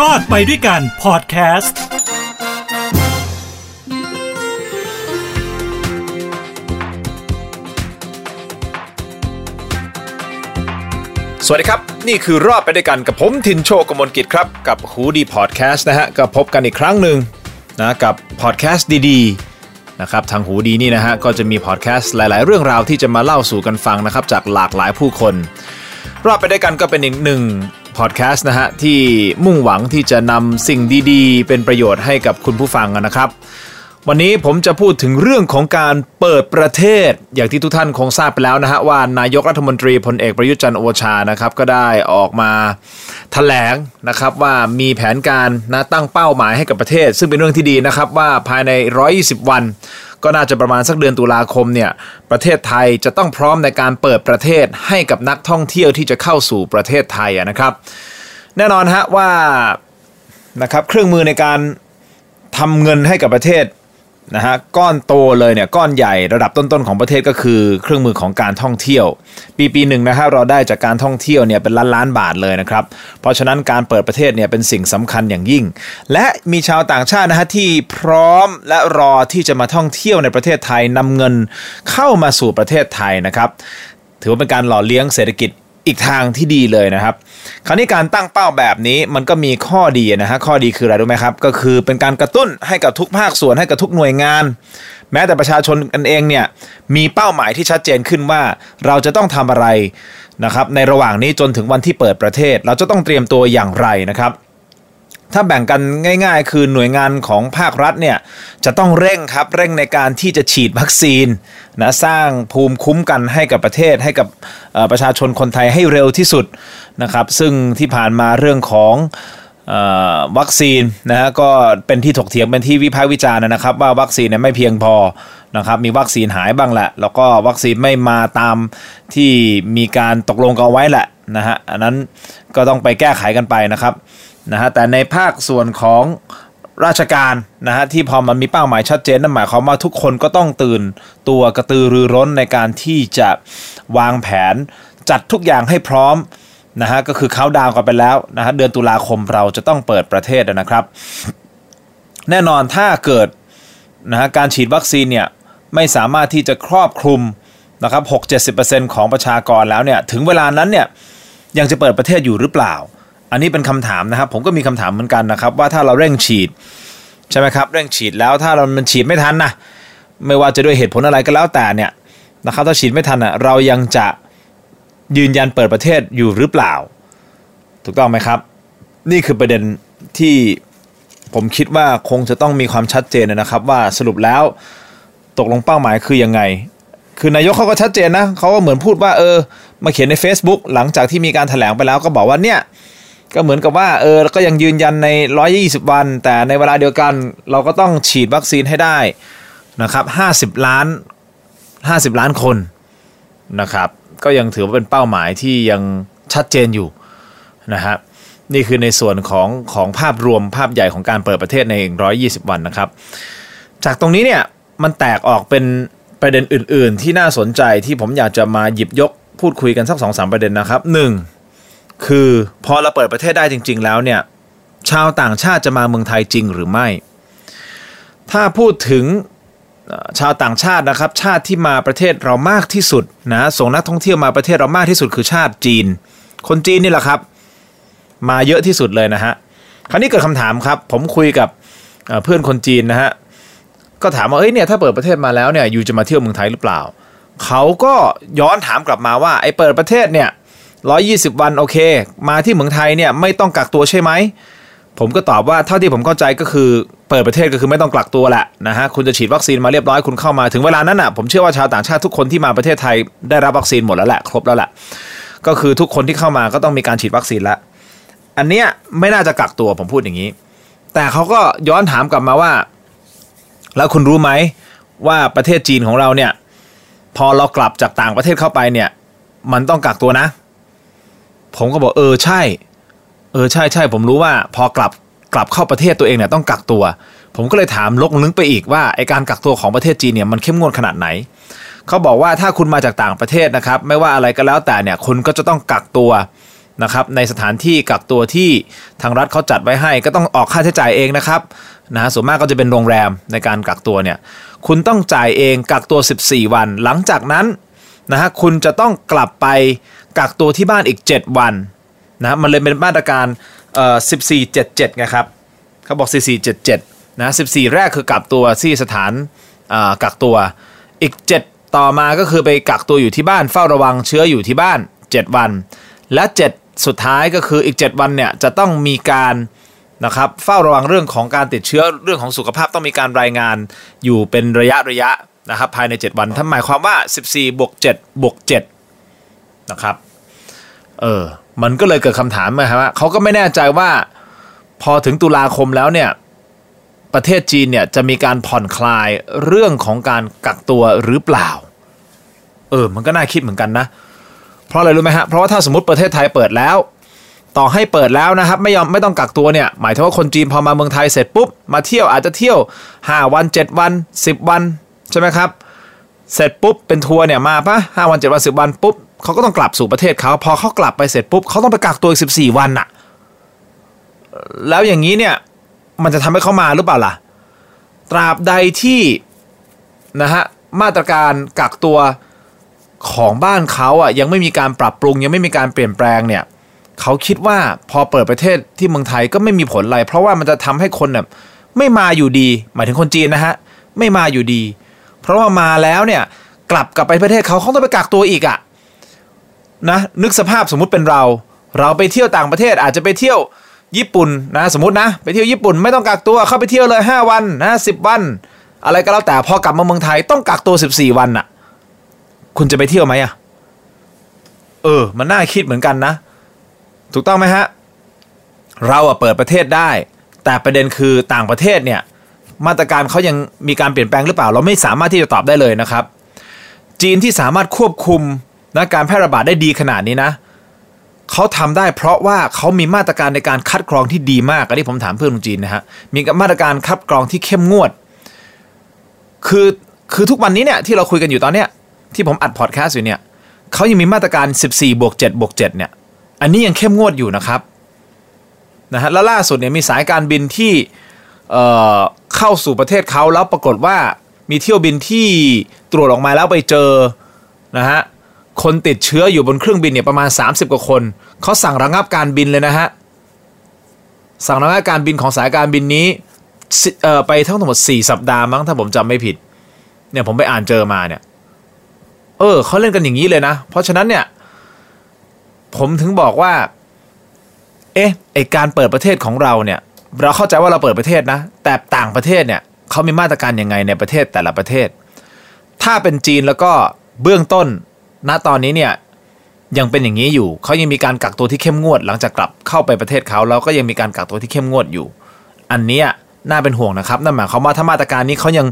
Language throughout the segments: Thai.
รอดไปด้วยกันพอดแคสต์สวัสดีครับ นี่คือรอดไปด้วยกันกับผมทินโชกมลกิจครับ กับฮูดีพอดแคสต์นะฮะก็พบกันอีกครั้งหนึ่งนะกับพอดแคสต์ดีๆนะครับทางหูดีนี่นะฮะก็จะมีพอดแคสต์หลาย ๆ เรื่องราวที่จะมาเล่าสู่กันฟังนะครับจากหลากหลายผู้คน รอดไปด้วยกันก็เป็นอีกหนึ่ง พอดแคสต์นะฮะที่มุ่งหวังที่จะนำสิ่งดีๆ เป็นประโยชน์ให้กับคุณผู้ฟังนะครับ วันนี้ผมจะพูดถึงเรื่องของการเปิดประเทศ อย่างที่ทุกท่านคงทราบไปแล้วนะฮะว่านายกรัฐมนตรีพลเอกประยุทธ์จันทร์โอชานะครับก็ได้ออกมาแถลงนะครับว่ามีแผนการนะตั้งเป้าหมายให้กับประเทศ ซึ่งเป็นเรื่องที่ดีนะครับว่าภายใน 120 วัน ก็น่าจะประมาณสักเดือนตุลาคมเนี่ยประเทศไทยจะต้องพร้อมในการเปิดประเทศให้กับนักท่องเที่ยวที่จะเข้าสู่ประเทศไทยะนะครับ แน่นอนฮะว่านะครับเครื่องมือในการทำเงินให้กับประเทศ นะฮะก้อนโตเลยเนี่ยก้อนใหญ่ระดับต้นๆของประเทศก็คือ เครื่องมือของการท่องเที่ยว ปีปีหนึ่งนะฮะเราได้จากการท่องเที่ยวเนี่ยเป็นล้านล้านบาทเลยนะครับเพราะฉะนั้นการเปิดประเทศเนี่ยเป็นสิ่งสำคัญอย่างยิ่ง และมีชาวต่างชาตินะฮะที่พร้อมและรอที่จะมาท่องเที่ยวในประเทศไทยนำเงินเข้ามาสู่ประเทศไทยนะครับถือว่าเป็นการหล่อเลี้ยงเศรษฐกิจ อีกทางที่ดีเลยนะครับ คราวนี้การตั้งเป้าแบบนี้มันก็มีข้อดีนะฮะข้อดีคืออะไรรู้ไหมครับ ก็คือเป็นการกระตุ้นให้กับทุกภาคส่วนให้กับทุกหน่วยงาน แม้แต่ประชาชนกันเองเนี่ยมีเป้าหมายที่ชัดเจนขึ้นว่าเราจะต้องทำอะไรนะครับในระหว่างนี้จนถึงวันที่เปิดประเทศ เราจะต้องเตรียมตัวอย่างไรนะครับ ถ้าแบ่งกันง่าย ๆ คือหน่วยงานของภาครัฐเนี่ยจะต้องเร่งครับเร่งในการที่จะฉีดวัคซีนนะสร้างภูมิคุ้มกันให้กับประเทศให้กับประชาชนคนไทยให้เร็วที่สุดนะครับซึ่งที่ผ่านมาเรื่องของวัคซีนนะฮะก็เป็นที่ถกเถียงเป็นที่วิพากษ์วิจารณ์นะครับ ว่าวัคซีนเนี่ยไม่เพียงพอนะครับมีวัคซีนหายบ้างแหละ แล้วก็วัคซีนไม่มาตามที่มีการตกลงกันไว้แหละนะฮะอันนั้นก็ต้องไปแก้ไขกันไปนะครับ นะฮะแต่ในภาคส่วนของราชการนะฮะที่พอมันมีเป้าหมายชัดเจนนั่นหมายความว่าทุกคนก็ต้องตื่นตัวกระตือรือร้นในการที่จะวางแผนจัดทุกอย่างให้พร้อมนะฮะก็คือเขาดาวกันไปแล้วนะฮะเดือนตุลาคมเราจะต้องเปิดประเทศนะครับ แน่นอนถ้าเกิดนะฮะการฉีดวัคซีนเนี่ยไม่สามารถที่จะครอบคลุมนะครับ6-70%ของประชากรแล้วเนี่ยถึงเวลานั้นเนี่ยยังจะเปิดประเทศอยู่หรือเปล่า อันนี้เป็นคำถามนะครับ ผมก็มีคำถามเหมือนกันนะครับ ว่าถ้าเราเร่งฉีดใช่ไหมครับเร่งฉีดแล้วถ้าเรามันฉีดไม่ทันนะไม่ว่าจะด้วยเหตุผลอะไรก็แล้วแต่เนี่ยนะครับถ้าฉีดไม่ทันอะเรายังจะยืนยันเปิดประเทศอยู่หรือเปล่า ถูกต้องไหมครับ นี่คือประเด็นที่ผมคิดว่าคงจะต้องมีความชัดเจนนะครับ ว่าสรุปแล้วตกลงเป้าหมายคือยังไง คือนายกเขาก็ชัดเจนนะเขาก็เหมือนพูดว่าเออ มาเขียนใน Facebook หลังจากที่มีการถแถลงไปแล้วก็บอกว่าเนี่ย ก็เหมือนกับว่าเออก็ยังยืนยันใน 120 วัน แต่ในเวลาเดียวกันเราก็ต้องฉีดวัคซีนให้ได้นะครับ50 ล้าน 50 ล้านคนนะครับ ก็ยังถือว่าเป็นเป้าหมายที่ยังชัดเจนอยู่นะฮะนี่คือในส่วนของของภาพรวมภาพใหญ่ของการเปิดประเทศใน 120 วันนะครับ จากตรงนี้เนี่ยมันแตกออกเป็นประเด็นอื่น ๆ ที่น่าสนใจที่ผมอยากจะมาหยิบยกพูดคุยกันสักสองสามประเด็นนะครับหนึ่ง คือพอเราเปิดประเทศได้จริง ๆ แล้วเนี่ยชาวต่างชาติจะมาเมืองไทยจริงหรือไม่ ถ้าพูดถึงชาวต่างชาตินะครับ ชาติที่มาประเทศเรามากที่สุดนะส่งนักท่องเที่ยวมาประเทศเรามากที่สุดคือชาติจีน คนจีนนี่แหละครับ มาเยอะที่สุดเลยนะฮะคราวนี้เกิดคำถามครับ ผมคุยกับเพื่อนคนจีนนะฮะก็ถามว่าเอ้ยเนี่ยถ้าเปิดประเทศมาแล้วเนี่ยอยู่จะมาเที่ยวเมืองไทยหรือเปล่าเขาก็ย้อนถามกลับมาว่าไอ้เปิดประเทศเนี่ย ร้อยี่สิบวันโอเค มาที่เมืองไทยเนี่ยไม่ต้องกักตัวใช่ไหม ผมก็ตอบว่าเท่าที่ผมเข้าใจก็คือเปิดประเทศก็คือไม่ต้องกักตัวแหละนะฮะคุณจะฉีดวัคซีนมาเรียบร้อยคุณเข้ามาถึงเวลานั้นอะผมเชื่อว่าชาวต่างชาติทุกคนที่มาประเทศไทยได้รับวัคซีนหมดแล้วแหละครบแล้วแหละก็คือทุกคนที่เข้ามาก็ต้องมีการฉีดวัคซีนแล้วอันเนี้ยไม่น่าจะกักตัวผมพูดอย่างนี้ แต่เขาก็ย้อนถามกลับมาว่า แล้วคุณรู้ไหมว่าประเทศจีนของเราเนี่ย พอเรากลับจากต่างประเทศเข้าไปเนี่ย มันต้องกักตัวนะ ผมก็บอกเออใช่ เออใช่ใช่ผมรู้ว่า พอกลับกลับเข้าประเทศตัวเองเนี่ยต้องกักตัว ผมก็เลยถามลกลึกไปอีกว่าไอการกักตัวของประเทศจีนเนี่ยมันเข้มงวดขนาดไหนเขาบอกว่าถ้าคุณมาจากต่างประเทศนะครับ ไม่ว่าอะไรก็แล้วแต่เนี่ยคุณก็จะต้องกักตัวนะครับในสถานที่กักตัวที่ทางรัฐเขาจัดไว้ให้ ก็ต้องออกค่าใช้จ่ายเองนะครับนะส่วนมากก็จะเป็นโรงแรมในการกักตัวเนี่ยคุณต้องจ่ายเองกักตัว 14 วัน หลังจากนั้น นะฮะคุณจะต้องกลับไปกักตัวที่บ้านอีก 7 วันนะมันเลยเป็นมาตรการเอ่อ1477ไงครับเขาบอก 4477นะ14 แรกคือกักตัวที่สถานกักตัวอีก 7 ต่อมาก็คือไปกักตัวอยู่ที่บ้านเฝ้าระวังเชื้ออยู่ที่บ้าน 7 วัน และ 7 สุดท้ายก็คืออีก 7 วันเนี่ยจะต้องมีการนะครับเฝ้าระวังเรื่องของการติดเชื้อเรื่องของสุขภาพต้องมีการรายงานอยู่เป็นระยะระยะ นะครับภายใน 7 วันทำหมายความว่า 14บวก7บวก7นะครับเออมันก็เลยเกิดคำถามมาครับว่าเขาก็ไม่แน่ใจว่าพอถึงตุลาคมแล้วเนี่ยประเทศจีนเนี่ยจะมีการผ่อนคลายเรื่องของการกักตัวหรือเปล่า เออ มันก็น่าคิดเหมือนกันนะ เพราะอะไรรู้ไหมฮะ เพราะว่าถ้าสมมติประเทศไทยเปิดแล้ว ต่อให้เปิดแล้วนะครับ ไม่ยอมไม่ต้องกักตัวเนี่ย หมายถึงว่าคนจีนพอมาเมืองไทยเสร็จปุ๊บ มาเที่ยวอาจจะเที่ยว 5 วัน 7 วัน 10 วัน ใช่ไหมครับ เสร็จปุ๊บเป็นทัวร์เนี่ยมาปะห้าวันเจ็ดวันสิบวันปุ๊บเขาก็ต้องกลับสู่ประเทศเขาพอเขากลับไปเสร็จปุ๊บเขาต้องไปกักตัวอีกสิบสี่วันอะแล้วอย่างนี้เนี่ยมันจะทำให้เขามาหรือเปล่าล่ะ ตราบใดที่นะฮะมาตรการกักตัวของบ้านเขาอะยังไม่มีการปรับปรุง ยังไม่มีการเปลี่ยนแปลงเนี่ยเขาคิดว่าพอเปิดประเทศที่เมืองไทยก็ไม่มีผลอะไร เพราะว่ามันจะทำให้คนเนี่ยไม่มาอยู่ดี หมายถึงคนจีนนะฮะ ไม่มาอยู่ดี เพราะว่ามาแล้วเนี่ยกลับกลับไปประเทศเขาเขาต้องไปกักตัวอีกอะนะนึกสภาพสมมุติเป็นเรา เราไปเที่ยวต่างประเทศอาจจะไปเที่ยวญี่ปุ่นนะสมมตินะ ไปเที่ยวญี่ปุ่นไม่ต้องกักตัวเข้าไปเที่ยวเลย 5 วันนะสิวัน อะไรก็แล้วแต่พอกลับมาเมืองไทยต้องกักตัว 14 วันอะ่ะคุณจะไปเที่ยวไหมอะเออ มันน่าคิดเหมือนกันนะ ถูกต้องไหมฮะ เราอะเปิดประเทศได้ แต่ประเด็นคือต่างประเทศเนี่ย มาตรการเขายังมีการเปลี่ยนแปลงหรือเปล่า เราไม่สามารถที่จะตอบได้เลยนะครับ จีนที่สามารถควบคุมนะการแพร่ระบาดได้ดีขนาดนี้นะเขาทำได้เพราะว่าเขามีมาตรการในการคัดกรองที่ดีมากอันนี้ผมถามเพื่อนคนจีนนะฮะมีมาตรการคัดกรองที่เข้มงวด คือคือทุกวันนี้เนี่ยที่เราคุยกันอยู่ตอนเนี้ยที่ผมอัดพอดแคสต์อยู่เนี่ยเขายังมีมาตรการ 14บวก7บวก7เนี่ย อันนี้ยังเข้มงวดอยู่นะครับนะฮะแล้วล่าสุดเนี่ยมีสายการบินที่เเข้าสู่ประเทศเขาแล้วปรากฏว่ามีเที่ยวบินที่ตรวจออกมาแล้วไปเจอนะฮะคนติดเชื้ออยู่บนเครื่องบินเนี่ยประมาณ 30 กว่าคนเขาสั่งระงับการบินเลยนะฮะสั่งระงับการบินของสายการบินนี้ไปทั้งหมด 4 สัปดาห์มั้งถ้าผมจำไม่ผิดเนี่ยผมไปอ่านเจอมาเนี่ยเออเขาเล่นกันอย่างนี้เลยนะ เพราะฉะนั้นเนี่ยผมถึงบอกว่า เอ๊ะไอการเปิดประเทศของเราเนี่ย เราเข้าใจว่าเราเปิดประเทศนะ แต่ต่างประเทศเนี่ยเขามีมาตรการยังไงในประเทศแต่ละประเทศ ถ้าเป็นจีนแล้วก็เบื้องต้นณตอนนี้เนี่ยยังเป็นอย่างนี้อยู่ เขายังมีการกักตัวที่เข้มงวด หลังจากกลับเข้าไปประเทศเขาแล้วก็ยังมีการกักตัวที่เข้มงวดอยู่ อันนี้น่าเป็นห่วงนะครับ นั่นหมายความว่าถ้ามาตรการนี้เขายัง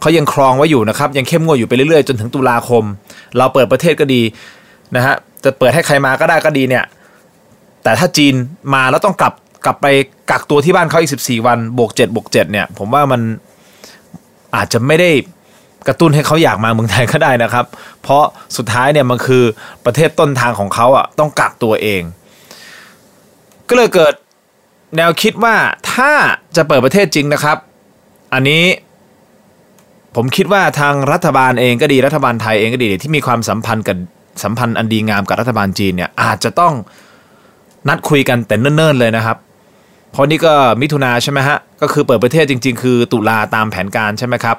เขายังครองไว้อยู่นะครับ ยังเข้มงวดอยู่ไปเรื่อยๆ จนถึงตุลาคม เราเปิดประเทศก็ดีนะฮะ จะเปิดให้ใครมาก็ได้ก็ดีเนี่ย แต่ถ้าจีนมาแล้วต้องกลับ กลับไปกักตัวที่บ้านเขาอีก 14 วันบวก7บวก7เนี่ย ผมว่ามันอาจจะไม่ได้กระตุ้นให้เขาอยากมาเมืองไทยก็ได้นะครับ เพราะสุดท้ายเนี่ยมันคือประเทศต้นทางของเขาอะต้องกักตัวเอง ก็เลยเกิดแนวคิดว่าถ้าจะเปิดประเทศจริงนะครับ อันนี้ผมคิดว่าทางรัฐบาลเองก็ดีรัฐบาลไทยเองก็ดีที่มีความสัมพันธ์กับสัมพันธ์อันดีงามกับรัฐบาลจีนเนี่ยอาจจะต้องนัดคุยกันแต่เนิ่นๆเลยนะครับ เพราะนี่ก็มิถุนาใช่ไหมฮะ ก็คือเปิดประเทศจริง ๆ คือตุลาตามแผนการใช่ไหมครับ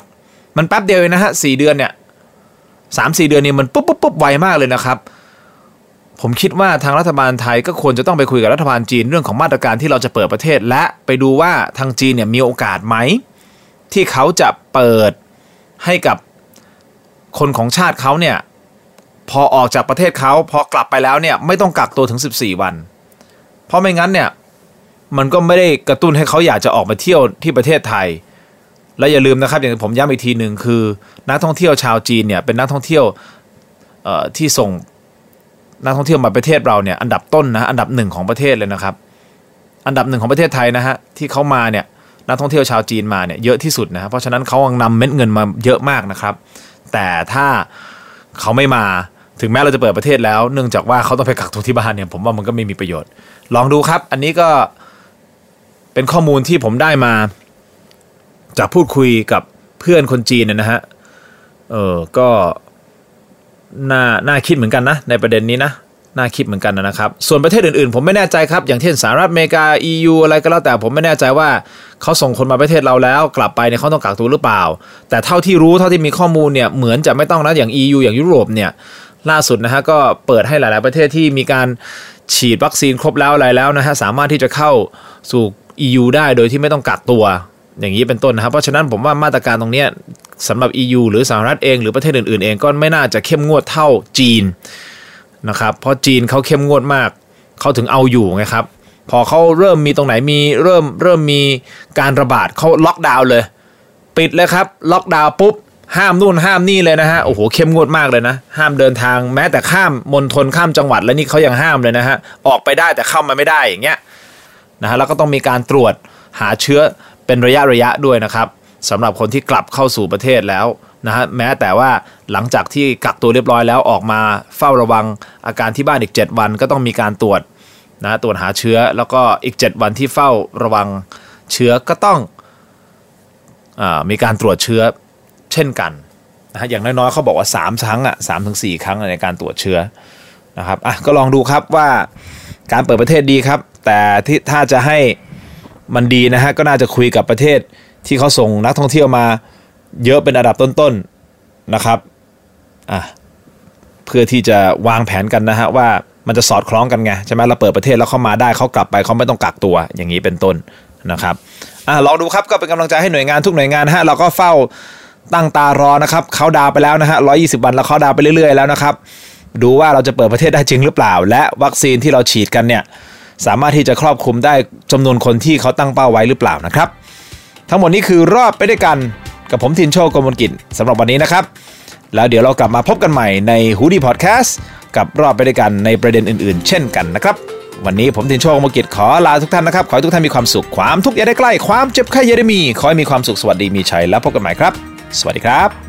มันแป๊บเดียวนะฮะสี่เดือนเนี่ยสามสี่เดือนนี้มันปุ๊บปุ๊บปุ๊บไวมากเลยนะครับ ผมคิดว่าทางรัฐบาลไทยก็ควรจะต้องไปคุยกับรัฐบาลจีนเรื่องของมาตรการที่เราจะเปิดประเทศ และไปดูว่าทางจีนเนี่ยมีโอกาสไหม ที่เขาจะเปิดให้กับคนของชาติเขาเนี่ยพอออกจากประเทศเขาพอกลับไปแล้วเนี่ยไม่ต้องกักตัวถึง 14 วัน เพราะไม่งั้นเนี่ย มันก็ไม่ได้กระตุ้นให้เขาอยากจะออกมาเที่ยวที่ประเทศไทย และอย่าลืมนะครับ อย่างผมย้ำอีกทีหนึ่งคือ นักท่องเที่ยวชาวจีนเนี่ยเป็นนักท่องเที่ยวที่ส่งนักท่องเที่ยวมาประเทศเราเนี่ยอันดับต้นนะอันดับหนึ่งของประเทศเลยนะครับ อันดับหนึ่งของประเทศไทยนะฮะที่เขามาเนี่ยนักท่องเที่ยวชาวจีนมาเนี่ยเยอะที่สุดนะเพราะฉะนั้นเขานำเม็ดเงินมาเยอะมากนะครับ แต่ถ้าเขาไม่มาถึงแม้เราจะเปิดประเทศแล้ว เนื่องจากว่าเขาต้องไปกักตัวที่บ้านเนี่ยผมว่ามันก็ไม่มีประโยชน์ ลองดูครับ อันนี้ก็ เป็นข้อมูลที่ผมได้มา จากพูดคุยกับเพื่อนคนจีนนยนะฮะ เออก็น่าน่าคิดเหมือนกันนะ ในประเด็นนี้นะน่าคิดเหมือนกันนะครับ ส่วนประเทศอื่นๆ ผมไม่แน่ใจครับ อย่างเช่นสหรัฐอเมริกา EU อะไรก็แล้วแต่ผมไม่แน่ใจว่าเขาส่งคนมาประเทศเราแล้ว กลับไปเนี่ยเขาต้องกักตัวหรือเปล่า แต่เท่าที่รู้เท่าที่มีข้อมูลเนี่ยเหมือนจะไม่ต้องนะอย่าง EU อย่างยุโรปเนี่ยล่าสุดนะฮะก็เปิดให้หลาย ๆ ประเทศที่มีการฉีดวัคซีนครบแล้วอะไรแล้วนะฮะสามารถที่จะเข้าสู่ EU ได้โดยที่ไม่ต้องกักตัวอย่างนี้เป็นต้นนะครับ เพราะฉะนั้นผมว่ามาตรการตรงนี้สำหรับ EU หรือสหรัฐเองหรือประเทศอื่นๆ เองก็ไม่น่าจะเข้มงวดเท่าจีนนะครับเพราะจีนเขาเข้มงวดมากเขาถึงเอาอยู่ไงครับพอเขาเริ่มมีตรงไหนมีเริ่มเริ่มมีการระบาดเขาล็อกดาวน์เลย ปิดเลยครับล็อกดาวน์ปุ๊บห้ามนู่นห้ามนี่เลยนะฮะโอ้โหเข้มงวดมากเลยนะ ห้ามเดินทางแม้แต่ข้ามมณฑลข้ามจังหวัด แล้วนี่เขายังห้ามเลยนะฮะออกไปได้แต่เข้ามาไม่ได้อย่างเงี้ย นะฮะแล้วก็ต้องมีการตรวจหาเชื้อเป็นระยะระยะด้วยนะครับสำหรับคนที่กลับเข้าสู่ประเทศแล้วนะฮะแม้แต่ว่าหลังจากที่กักตัวเรียบร้อยแล้วออกมาเฝ้าระวังอาการที่บ้านอีก 7 วันก็ต้องมีการตรวจนะตรวจหาเชื้อแล้วก็อีก 7 วันที่เฝ้าระวังเชื้อก็ต้องอมีการตรวจเชื้อเช่นกันนะฮะอย่างน้อยๆเขาบอกว่า 3 ครั้งอะสามถึงสครั้งในการตรวจเชื้อนะครับอะก็ลองดูครับว่าการเปิดประเทศดีครับ แต่ที่ถ้าจะให้มันดีนะฮะก็น่าจะคุยกับประเทศที่เขาส่งนักท่องเที่ยวมา เยอะเป็นอันดับต้นๆนะครับอะเพื่อที่จะวางแผนกันนะฮะว่ามันจะสอดคล้องกันไงใช่ไหมเราเปิดประเทศแล้วเขามาได้เขากลับไปเขาไม่ต้องกักตัวอย่างนี้เป็นต้นนะครับอะลองดูครับก็เป็นกำลังใจให้หน่วยงานทุกหน่วยงานฮะเราก็เฝ้าตั้งตารอนะครับเขาดาวไปแล้วนะฮะร้อยี่สิบวันแล้วเขาดาวไปเรื่อยๆแล้วนะครับ ดูว่าเราจะเปิดประเทศได้จริงหรือเปล่า และวัคซีนที่เราฉีดกันเนี่ย สามารถที่จะครอบคลุมได้จำนวนคนที่เขาตั้งเป้าไว้หรือเปล่านะครับ ทั้งหมดนี้คือรอบไปด้วยกันกับผมทินโชกมลกิจสำหรับวันนี้นะครับ แล้วเดี๋ยวเรากลับมาพบกันใหม่ในฮูดี้พอดแคสต์กับรอบไปด้วยกันในประเด็นอื่นๆ เช่นกันนะครับ วันนี้ผมทินโชกมลกิจขอลาทุกท่านนะครับ ขอให้ทุกท่านมีความสุขความทุกข์อย่าได้ใกล้ ความเจ็บไข้อย่าได้มี ขอให้มีความสุขสวัสดีมีชัยแล้วพบกันใหม่ครับ สวัสดีครับ